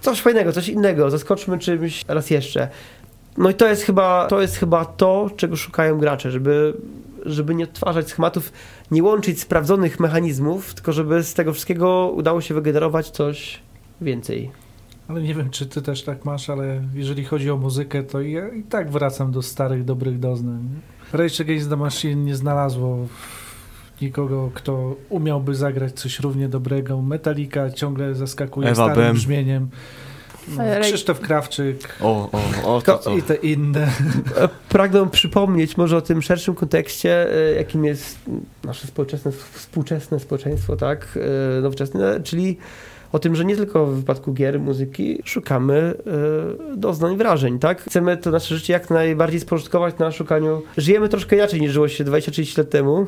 Coś fajnego, coś innego. Zaskoczmy czymś raz jeszcze. No i to jest chyba to, jest chyba to czego szukają gracze, żeby, żeby nie odtwarzać schematów, nie łączyć sprawdzonych mechanizmów, tylko żeby z tego wszystkiego udało się wygenerować coś więcej. Ale nie wiem, czy ty też tak masz, ale jeżeli chodzi o muzykę, to ja i tak wracam do starych, dobrych doznań. Rage Against the Machine nie znalazło nikogo, kto umiałby zagrać coś równie dobrego. Metallica ciągle zaskakuje Ewa starym Bem. brzmieniem. No, Krzysztof Krawczyk O, o, o, to co? i te inne. Pragnę przypomnieć może o tym szerszym kontekście, e, jakim jest nasze współczesne, współczesne społeczeństwo, tak, e, nowoczesne, czyli o tym, że nie tylko w wypadku gier, muzyki szukamy e, doznań, wrażeń, tak? Chcemy to nasze życie jak najbardziej spożytkować na szukaniu. Żyjemy troszkę inaczej niż żyło się 20-30 lat temu.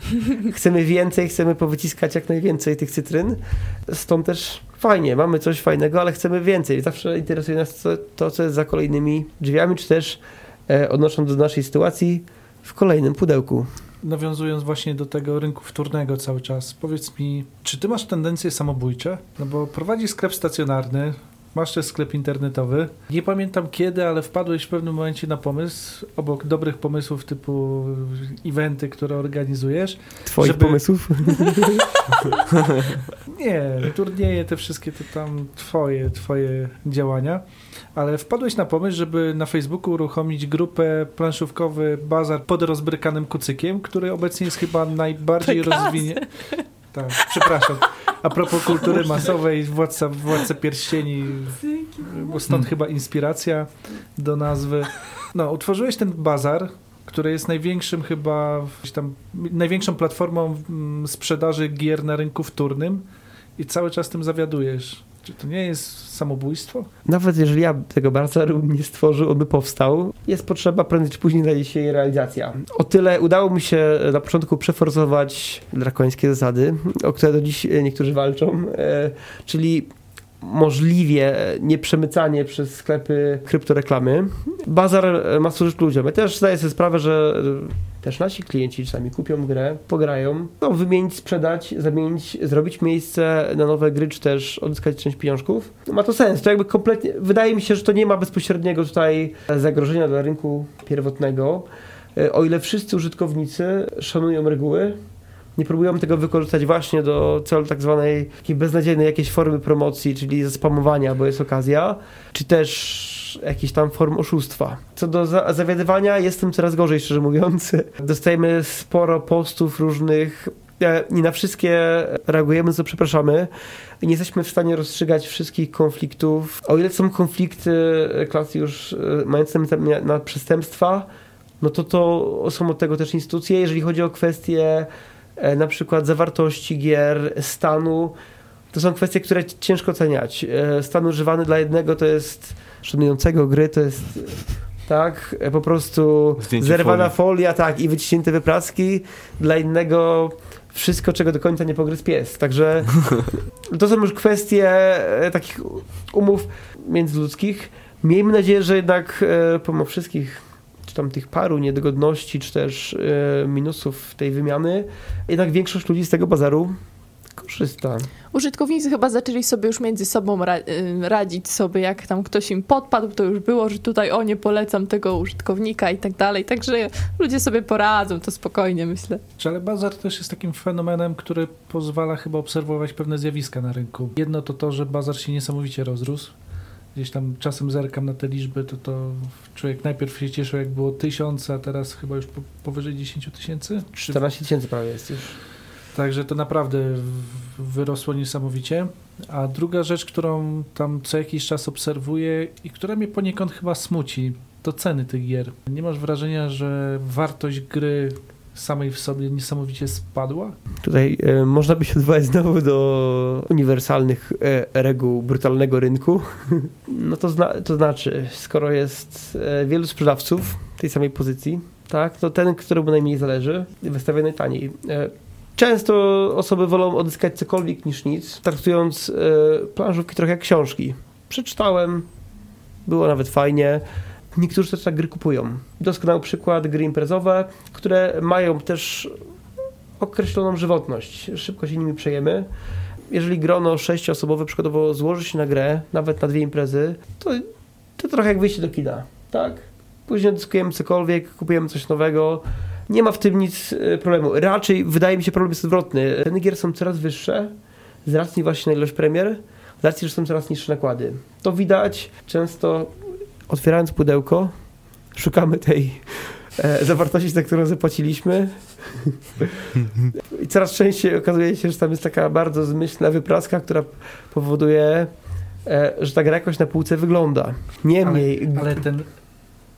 chcemy więcej, chcemy powyciskać jak najwięcej tych cytryn. Stąd też fajnie, mamy coś fajnego, ale chcemy więcej. Zawsze interesuje nas to, to co jest za kolejnymi drzwiami, czy też e, odnosząc do naszej sytuacji w kolejnym pudełku. Nawiązując właśnie do tego rynku wtórnego cały czas, powiedz mi, czy ty masz tendencje samobójcze? No bo prowadzisz sklep stacjonarny, masz też sklep internetowy. Nie pamiętam kiedy, ale wpadłeś w pewnym momencie na pomysł, obok dobrych pomysłów typu eventy, które organizujesz. Twoich Żeby- pomysłów? Nie, turnieje, te wszystkie to tam twoje, twoje działania. Ale wpadłeś na pomysł, żeby na Facebooku uruchomić grupę planszówkowy bazar pod rozbrykanym kucykiem, który obecnie jest chyba najbardziej rozwinięty. Tak, przepraszam. A propos kultury masowej, władca, władca pierścieni, bo stąd chyba inspiracja do nazwy. No, utworzyłeś ten bazar, który jest największym chyba, tam, największą platformą mm, sprzedaży gier na rynku wtórnym i cały czas tym zawiadujesz. Czy to nie jest samobójstwo? Nawet jeżeli ja tego bazaru nie stworzył, on by powstał, jest potrzeba prędzej czy później znajdzie się jej realizacja. O tyle udało mi się na początku przeforsować drakońskie zasady, o które do dziś niektórzy walczą, e, czyli możliwie nieprzemycanie przez sklepy kryptoreklamy. Bazar e, ma służyć ludziom. Ja też zdaję sobie sprawę, że e, też nasi klienci czasami kupią grę, pograją, no, wymienić, sprzedać, zamienić, zrobić miejsce na nowe gry, czy też odzyskać część pieniążków. No, ma to sens. To jakby kompletnie, wydaje mi się, że to nie ma bezpośredniego tutaj zagrożenia dla rynku pierwotnego. E, O ile wszyscy użytkownicy szanują reguły, nie próbują tego wykorzystać właśnie do celu tak zwanej beznadziejnej jakiejś formy promocji, czyli spamowania, bo jest okazja, czy też jakiejś tam form oszustwa. Co do za- zawiadywania, jestem coraz gorzej, szczerze mówiąc. Dostajemy sporo postów różnych. e, Nie na wszystkie reagujemy, co przepraszamy. Nie jesteśmy w stanie rozstrzygać wszystkich konfliktów. O ile są konflikty klasy już e, mające na, na przestępstwa, no to to są od tego też instytucje. Jeżeli chodzi o kwestie e, na przykład zawartości gier, stanu, to są kwestie, które ciężko oceniać. E, Stan używany dla jednego to jest szanującego gry, to jest tak, e, po prostu Zdjęcie zerwana folii. folia, tak, i wyciśnięte wypraski. Dla innego wszystko, czego do końca nie pogryzł pies. Także to są już kwestie e, takich umów międzyludzkich. Miejmy nadzieję, że jednak pomimo wszystkich czy tam tych paru niedogodności, czy też minusów tej wymiany, jednak większość ludzi z tego bazaru korzysta. Użytkownicy chyba zaczęli sobie już między sobą ra- y, radzić sobie, jak tam ktoś im podpadł, to już było, że tutaj o nie polecam tego użytkownika i tak dalej. Także ludzie sobie poradzą, to spokojnie myślę. Czy Ale bazar też jest takim fenomenem, który pozwala chyba obserwować pewne zjawiska na rynku. Jedno to to, że bazar się niesamowicie rozrósł. Gdzieś tam czasem zerkam na te liczby, to to człowiek najpierw się cieszył jak było tysiąc, a teraz chyba już po, powyżej 10 tysięcy. Czy- 14 tysięcy prawie jest już. Także to naprawdę wyrosło niesamowicie. A druga rzecz, którą tam co jakiś czas obserwuję i która mnie poniekąd chyba smuci, to ceny tych gier. Nie masz wrażenia, że wartość gry samej w sobie niesamowicie spadła? Tutaj e, można by się odwołać znowu do uniwersalnych e, reguł brutalnego rynku. No to, zna, to znaczy, skoro jest e, wielu sprzedawców tej samej pozycji, tak, to ten, któremu najmniej zależy, wystawia najtaniej. Często osoby wolą odzyskać cokolwiek niż nic, traktując e, planszówki trochę jak książki. Przeczytałem, było nawet fajnie. Niektórzy też tak gry kupują. Doskonały przykład, gry imprezowe, które mają też określoną żywotność. Szybko się nimi przejemy. Jeżeli grono sześcioosobowe przykładowo złoży się na grę, nawet na dwie imprezy, to, to trochę jak wyjście do kina, tak? Później dyskujemy cokolwiek, kupujemy coś nowego. Nie ma w tym nic e, problemu. Raczej wydaje mi się problem jest odwrotny. Ceny gier są coraz wyższe z racji właśnie na ilość premier, z racji, że są coraz niższe nakłady. To widać często otwierając pudełko, szukamy tej e, zawartości, za którą zapłaciliśmy. I coraz częściej okazuje się, że tam jest taka bardzo zmyślna wypraska, która powoduje, e, że ta gra jakoś na półce wygląda. Niemniej, Ale ten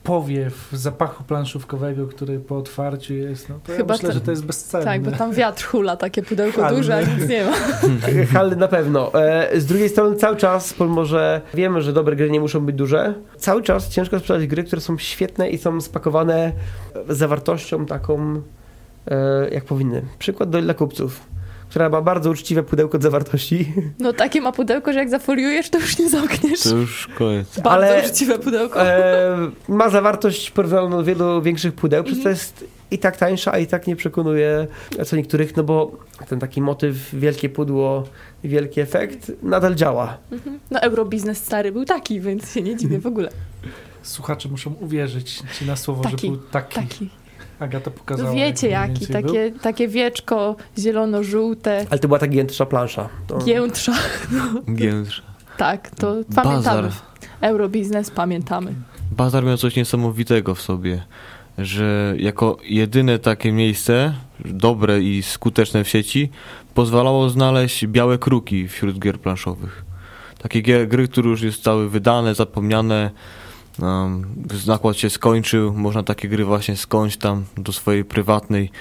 powiew zapachu planszówkowego, który po otwarciu jest, no to ja Chyba myślę, to- że to jest bezcenne. Tak, bo tam wiatr hula, takie pudełko Ale- duże, a nic nie ma. Halny na pewno. E, Z drugiej strony cały czas, pomimo że wiemy, że dobre gry nie muszą być duże, cały czas ciężko sprzedać gry, które są świetne i są spakowane zawartością taką, e, jak powinny. Przykład do dla kupców, która ma bardzo uczciwe pudełko od zawartości. No takie ma pudełko, że jak zafoliujesz, to już nie zamkniesz. To już koniec. Bardzo ale- uczciwe pudełko. E, ma zawartość porównywalną do wielu większych pudeł, przez to Mhm. jest i tak tańsza, a i tak nie przekonuje co niektórych, no bo ten taki motyw, wielkie pudło, wielki efekt nadal działa. Mhm. No eurobiznes stary był taki, więc się nie dziwię w ogóle. Słuchacze muszą uwierzyć ci na słowo, Taki, że był taki. Taki. Agata pokazała. No wiecie jaki, był. takie, takie wieczko zielono-żółte, Ale to była ta gigantyczna plansza. To... giętrza. Giętrze. Tak, to pamiętamy. Bazar. Eurobiznes pamiętamy. Bazar miał coś niesamowitego w sobie, że jako jedyne takie miejsce, dobre i skuteczne w sieci, pozwalało znaleźć białe kruki wśród gier planszowych. Takie gier, gry, które już zostały wydane, zapomniane, um, nakład się skończył, można takie gry właśnie skądś tam do swojej prywatnej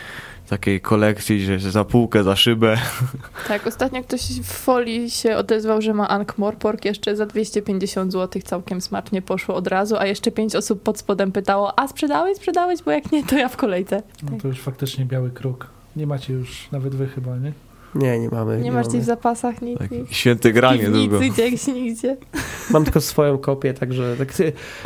takiej kolekcji, że za półkę, za szybę. Tak, ostatnio ktoś w folii się odezwał, że ma Ankh Morpork jeszcze za 250 zł całkiem smacznie poszło od razu, a jeszcze pięć osób pod spodem pytało, a sprzedałeś, sprzedałeś, bo jak nie, to ja w kolejce. No to już faktycznie biały kruk. Nie macie już nawet wy chyba, nie? Nie, nie mamy. Nie, Nie, masz gdzieś w zapasach nic, Tak, nic. święte granie długo. gdzieś, nigdzie. Mam tylko swoją kopię, także tak,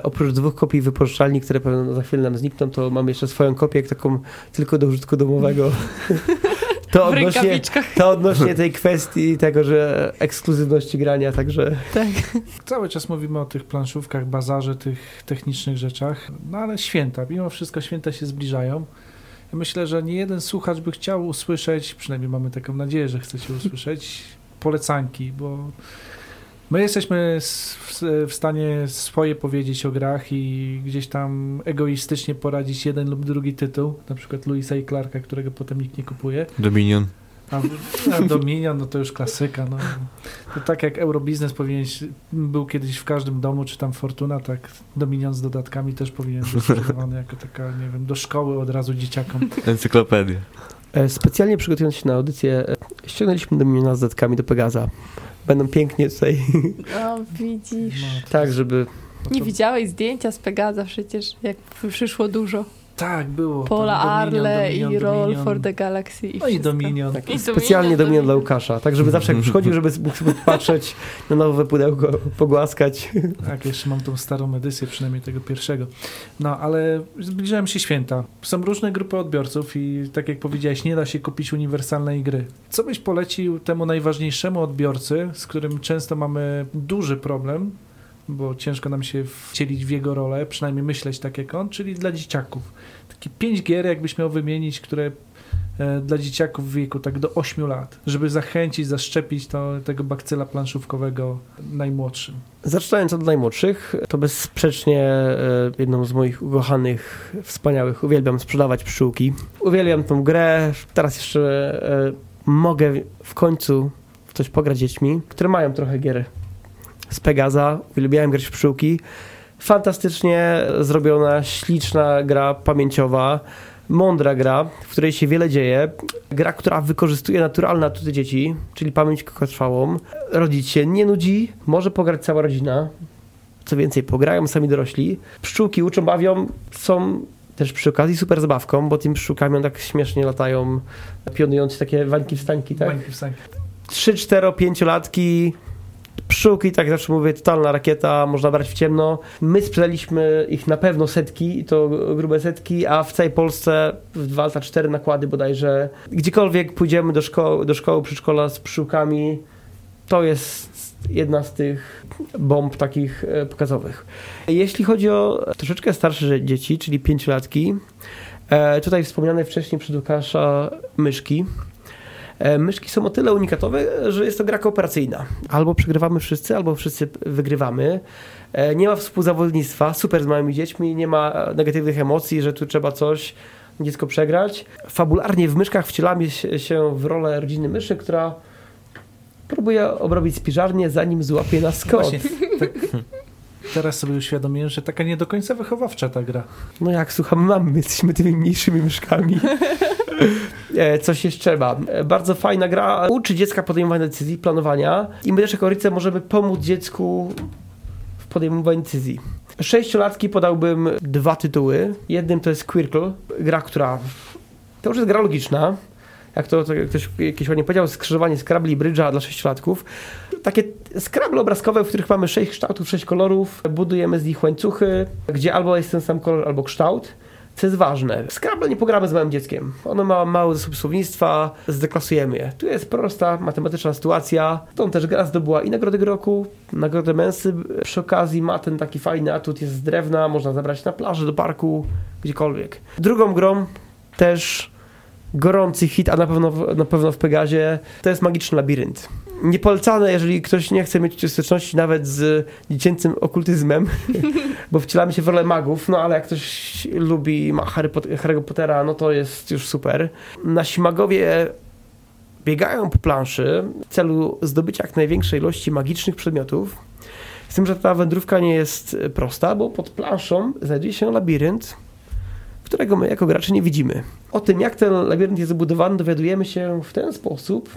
oprócz dwóch kopii wypożyczalni, które pewno za chwilę nam znikną, to mam jeszcze swoją kopię, taką tylko do użytku domowego. To odnośnie, to odnośnie tej kwestii tego, że ekskluzywności grania, także Tak. Cały czas mówimy o tych planszówkach, bazarze, tych technicznych rzeczach, no ale święta, mimo wszystko święta się zbliżają. Myślę, że nie jeden słuchacz by chciał usłyszeć, przynajmniej mamy taką nadzieję, że chcecie usłyszeć, polecanki, bo my jesteśmy w stanie swoje powiedzieć o grach i gdzieś tam egoistycznie poradzić jeden lub drugi tytuł, na przykład Louisa i Clarka, którego potem nikt nie kupuje. Dominion. A, a Dominion, no to już klasyka. No. To tak jak Eurobiznes powinien, był kiedyś w każdym domu, czy tam Fortuna, tak Dominion z dodatkami też powinien być sprzedawany jako taka, nie wiem, do szkoły od razu dzieciakom. Encyklopedia. e, specjalnie przygotowując się na audycję, e, ściągnęliśmy do mnie z zatkami do Pegaza. Będą pięknie tutaj, No widzisz. No, tak, żeby... Nie widziałeś zdjęcia z Pegaza przecież, jak przyszło dużo. Tak, było. Dominion, Arle Dominion, i Roll Dominion. for the Galaxy i No i wszystko. Dominion. Tak, I specjalnie do mnie Dominion. dla Łukasza, tak żeby zawsze jak przychodził, żeby mógł sobie patrzeć na nowe pudełko, pogłaskać. Tak, jeszcze mam tą starą edycję, przynajmniej tego pierwszego. No, ale zbliżają się święta. Są różne grupy odbiorców i tak jak powiedziałeś, nie da się kupić uniwersalnej gry. Co byś polecił temu najważniejszemu odbiorcy, z którym często mamy duży problem, bo ciężko nam się wcielić w jego rolę, przynajmniej myśleć tak jak on, czyli dla dzieciaków. Pięć gier, jakbyś miał wymienić, które e, dla dzieciaków w wieku tak do 8 lat, żeby zachęcić, zaszczepić to, tego bakcyla planszówkowego najmłodszym. Zaczynając od najmłodszych, to bezsprzecznie e, jedną z moich ukochanych, wspaniałych, uwielbiam sprzedawać pszczółki. Uwielbiam tą grę, teraz jeszcze e, mogę w końcu coś pograć dziećmi, które mają trochę gier z Pegaza, uwielbiałem grać w pszczółki. Fantastycznie zrobiona, śliczna gra pamięciowa, mądra gra, w której się wiele dzieje. Gra, która wykorzystuje naturalne atuty dzieci, czyli pamięć krótkotrwałą. Rodzic się nie nudzi, może pograć cała rodzina. Co więcej, pograją sami dorośli. Pszczółki uczą, bawią, są też przy okazji super zabawką, bo tymi pszczółkami tak śmiesznie latają, pionując takie wańki wstańki, tak? Bańki w sańki. 3, 4, 5 latki. Pszczółki, tak zawsze mówię, totalna rakieta, można brać w ciemno. My sprzedaliśmy ich na pewno setki, i to grube setki, a w całej Polsce w 2 lata 4 nakłady bodajże. Gdziekolwiek pójdziemy do szkoły, do szkoły przedszkola z pszczółkami, to jest jedna z tych bomb takich e, pokazowych. Jeśli chodzi o troszeczkę starsze dzieci, czyli pięciolatki, e, tutaj wspomniane wcześniej przez Łukasza myszki. E, Myszki są o tyle unikatowe, że jest to gra kooperacyjna. Albo przegrywamy wszyscy, albo wszyscy wygrywamy. E, Nie ma współzawodnictwa, super z małymi dziećmi, nie ma negatywnych emocji, że tu trzeba coś dziecko przegrać. Fabularnie w myszkach wcielamy się w rolę rodziny myszy, która próbuje obrobić spiżarnię, zanim złapie nas kot. Właśnie, tak, teraz sobie uświadomiłem, że taka nie do końca wychowawcza ta gra. No jak słuchamy mamy, my jesteśmy tymi mniejszymi myszkami. E, Coś jeszcze trzeba. E, Bardzo fajna gra. Uczy dziecka podejmowania decyzji, planowania i my też jako rodzice możemy pomóc dziecku w podejmowaniu decyzji. Sześciolatki podałbym dwa tytuły. Jednym to jest Quirkle, gra, która to już jest gra logiczna. Jak to, to ktoś kiedyś ładnie powiedział, skrzyżowanie Scrabble i Bridge'a dla sześciolatków. Takie Scrabble obrazkowe, w których mamy sześć kształtów, sześć kolorów, budujemy z nich łańcuchy, gdzie albo jest ten sam kolor, albo kształt. Co jest ważne, w Scrabble nie pogramy z małym dzieckiem. Ono ma mały zasób słownictwa, zdeklasujemy je. Tu jest prosta, matematyczna sytuacja. Tą też gra zdobyła i nagrodę roku, nagrodę Mensy. Przy okazji ma ten taki fajny atut, jest z drewna, można zabrać na plażę, do parku, gdziekolwiek. Drugą grą też gorący hit, a na pewno, na pewno w Pegazie, to jest Magiczny Labirynt. Niepolecane, jeżeli ktoś nie chce mieć styczności nawet z dziecięcym okultyzmem, bo wcielamy się w rolę magów, no ale jak ktoś lubi Harry Pot- Harry'ego Pottera, no to jest już super. Nasi magowie biegają po planszy w celu zdobycia jak największej ilości magicznych przedmiotów. Z tym, że ta wędrówka nie jest prosta, bo pod planszą znajduje się labirynt, którego my jako gracze nie widzimy. O tym, jak ten labirynt jest zbudowany, dowiadujemy się w ten sposób,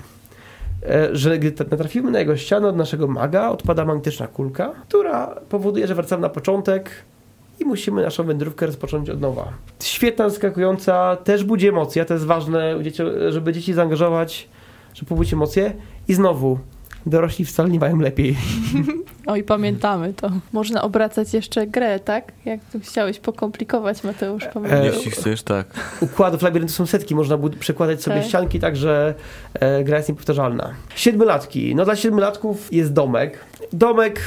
że gdy natrafimy na jego ścianę od naszego maga, odpada magnetyczna kulka, która powoduje, że wracamy na początek i musimy naszą wędrówkę rozpocząć od nowa. Świetna, zaskakująca, też budzi emocje, to jest ważne, żeby dzieci zaangażować, żeby pobudzić emocje. I znowu, dorośli wcale nie mają lepiej. Oj, pamiętamy to. Można obracać jeszcze grę, tak? Jak tu chciałeś pokomplikować, Mateusz, pamiętam. E, Jeśli chcesz, tak. Układów labiryntu są setki, można przekładać sobie Tak. ścianki, tak że e, gra jest niepowtarzalna. Siedmiolatki. No dla siedmiolatków jest domek. Domek,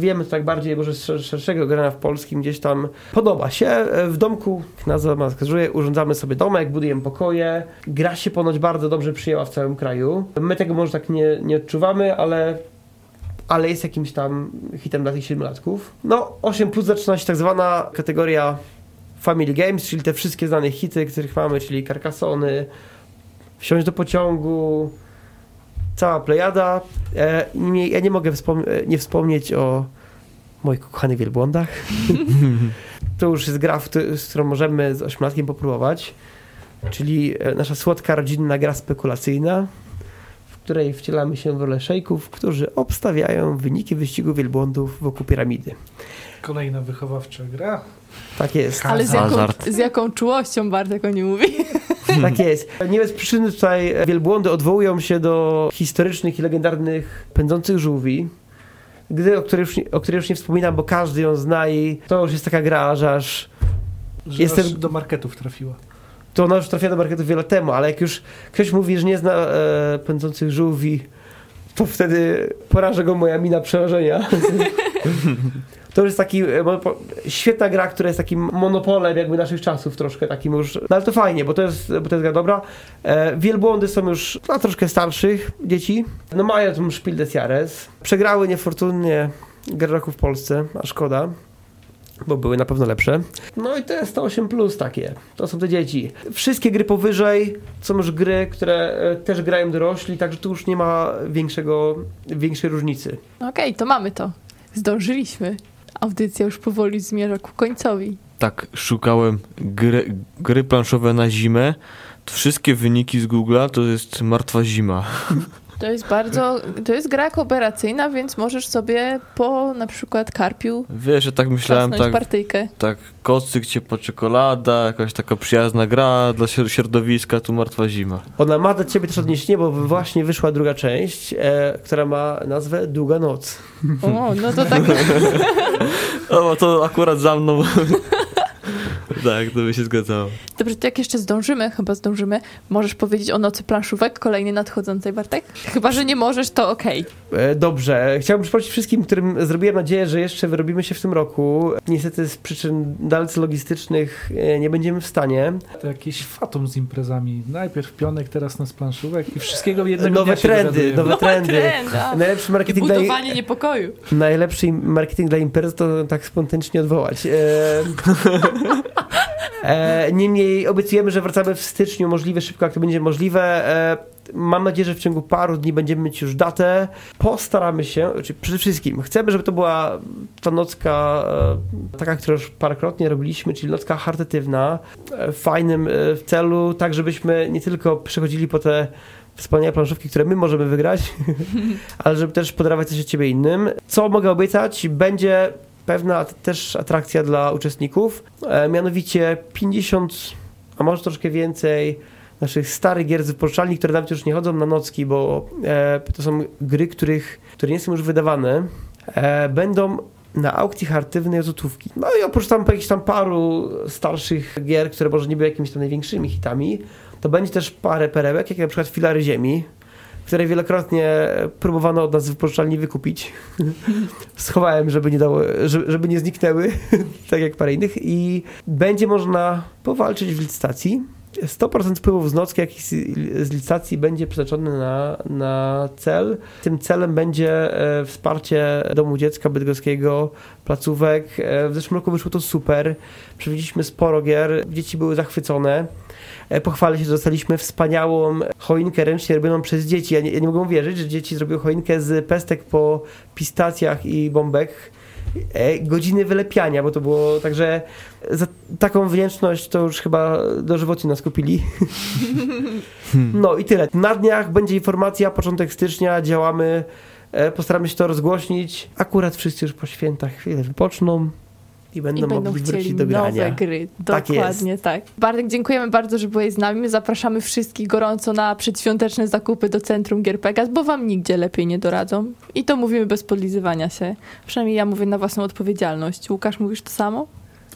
wiemy tak bardziej, może z szer- szerszego grania w polskim gdzieś tam podoba się. E, W domku, jak nazwa ma wskazuje, urządzamy sobie domek, budujemy pokoje. Gra się ponoć bardzo dobrze przyjęła w całym kraju. My tego może tak nie, nie odczuwamy, ale ale jest jakimś tam hitem dla tych siedmiolatków. No, 8 plus zaczyna się tak zwana kategoria Family Games, czyli te wszystkie znane hity, których mamy, czyli Carcassony, Wsiąść do pociągu, cała plejada. E, nie, ja nie mogę wspom- e, nie wspomnieć o moich kochanych wielbłądach. to już jest gra, z którą możemy z ośmiolatkiem popróbować, czyli e, nasza słodka, rodzinna gra spekulacyjna, w której wcielamy się w rolę szejków, którzy obstawiają wyniki wyścigu wielbłądów wokół piramidy. Kolejna wychowawcza gra. Tak jest. Ale z jaką, z jaką czułością Bartek o nim mówi. Tak jest. Nie bez przyczyny tutaj wielbłądy odwołują się do historycznych i legendarnych pędzących żółwi. Gdy, o, której już, nie- o której już nie wspominam, bo każdy ją zna i to już jest taka gra, że aż Że Jestem- aż do marketów trafiła. to ona już trafiła do marketu wiele temu, ale jak już ktoś mówi, że nie zna e, pędzących żółwi, to wtedy poraża go moja mina przerażenia. To już jest taki e, świetna gra, która jest takim monopolem jakby naszych czasów troszkę takim już. No ale to fajnie, bo to jest, bo to jest gra dobra. E, wielbłądy są już dla troszkę starszych dzieci. No mają tą Spiel des Jahres. Przegrały niefortunnie grę roku w Polsce, a szkoda. Bo były na pewno lepsze. No i to jest to 8 plus takie. To są te dzieci. Wszystkie gry powyżej są już gry, które e, też grają dorośli, także tu już nie ma większego, większej różnicy. Okej, to mamy to. Zdążyliśmy. Audycja już powoli zmierza ku końcowi. Tak, szukałem gry, gry planszowe na zimę. Wszystkie wyniki z Google'a to jest martwa zima. To jest bardzo, to jest gra kooperacyjna, więc możesz sobie po na przykład karpiu Wiesz, że tak myślałem, tak, partyjkę. tak kocyk, ciepła czekolada, jakaś taka przyjazna gra dla śr- środowiska, tu martwa zima. Ona ma do ciebie też odniesienie, bo właśnie wyszła druga część, e, która ma nazwę Długa Noc. O, no to tak, O, to akurat za mną. tak, to by się zgadzało. dobrze, to jak jeszcze zdążymy, chyba zdążymy, możesz powiedzieć o Nocy Planszówek, kolejnej nadchodzącej, Bartek? Chyba, że nie możesz, to okej. E, Dobrze, chciałbym przypomnieć wszystkim, którym zrobiłem nadzieję, że jeszcze wyrobimy się w tym roku. Niestety z przyczyn dalece logistycznych e, nie będziemy w stanie. To jakieś fatum z imprezami. Najpierw pionek, teraz nas planszówek i wszystkiego jednego Nowe trendy, nowe trendy. Trend. Najlepszy marketing, dla, Budowanie niepokoju. najlepszy marketing dla imprezy to tak spontanicznie odwołać. E, e, Niemniej obiecujemy, że wracamy w styczniu, możliwie szybko, jak to będzie możliwe. E, Mam nadzieję, że w ciągu paru dni będziemy mieć już datę. Postaramy się, czy przede wszystkim chcemy, żeby to była ta nocka, e, taka, którą już parokrotnie robiliśmy, czyli nocka charytatywna, e, w fajnym e, w celu, tak żebyśmy nie tylko przechodzili po te wspaniałe planszówki, które my możemy wygrać, ale żeby też podarować coś od ciebie innym. Co mogę obiecać? Będzie pewna też atrakcja dla uczestników, e, mianowicie 50, a może troszkę więcej naszych starych gier z wypożyczalni, które nawet już nie chodzą na nocki, bo e, to są gry, których, które nie są już wydawane, e, będą na aukcji charytatywnej złotówki. No i oprócz tam jakichś tam paru starszych gier, które może nie były jakimiś tam największymi hitami, to będzie też parę perełek, jak na przykład Filary Ziemi, które wielokrotnie próbowano od nas wypożyczalni wykupić. Schowałem, żeby nie, dało, żeby, żeby nie zniknęły, tak jak parę innych. I będzie można powalczyć w licytacji. 100% wpływów z nocki, jak i z licytacji będzie przeznaczone na, na cel. Tym celem będzie e, wsparcie Domu Dziecka Bydgoskiego, placówek. E, w zeszłym roku wyszło to super. Przewidzieliśmy sporo gier, dzieci były zachwycone. E, Pochwalę się, że dostaliśmy wspaniałą choinkę ręcznie robioną przez dzieci. Ja nie, ja nie mogę uwierzyć, że dzieci zrobiły choinkę z pestek po pistacjach i bombek. E, Godziny wylepiania, bo to było także za taką wdzięczność to już chyba dożywotnie nas kupili. No i tyle. Na dniach będzie informacja, początek stycznia, działamy, e, postaramy się to rozgłośnić. Akurat wszyscy już po świętach chwilę wypoczną I będą, i będą mogli wrócić do grania. nowe gry. Tak Dokładnie tak. Bartek, dziękujemy bardzo, że byłeś z nami. My zapraszamy wszystkich gorąco na przedświąteczne zakupy do Centrum Gier Pegas, bo wam nigdzie lepiej nie doradzą. I to mówimy bez podlizywania się. Przynajmniej ja mówię na własną odpowiedzialność. Łukasz, mówisz to samo?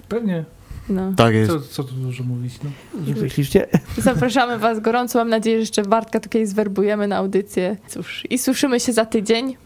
Pewnie. No. Tak jest. Co, co tu dużo mówić, no. Ślicznie. Zapraszamy was gorąco. Mam nadzieję, że jeszcze Bartka tutaj zwerbujemy na audycję. Cóż, i słyszymy się za tydzień.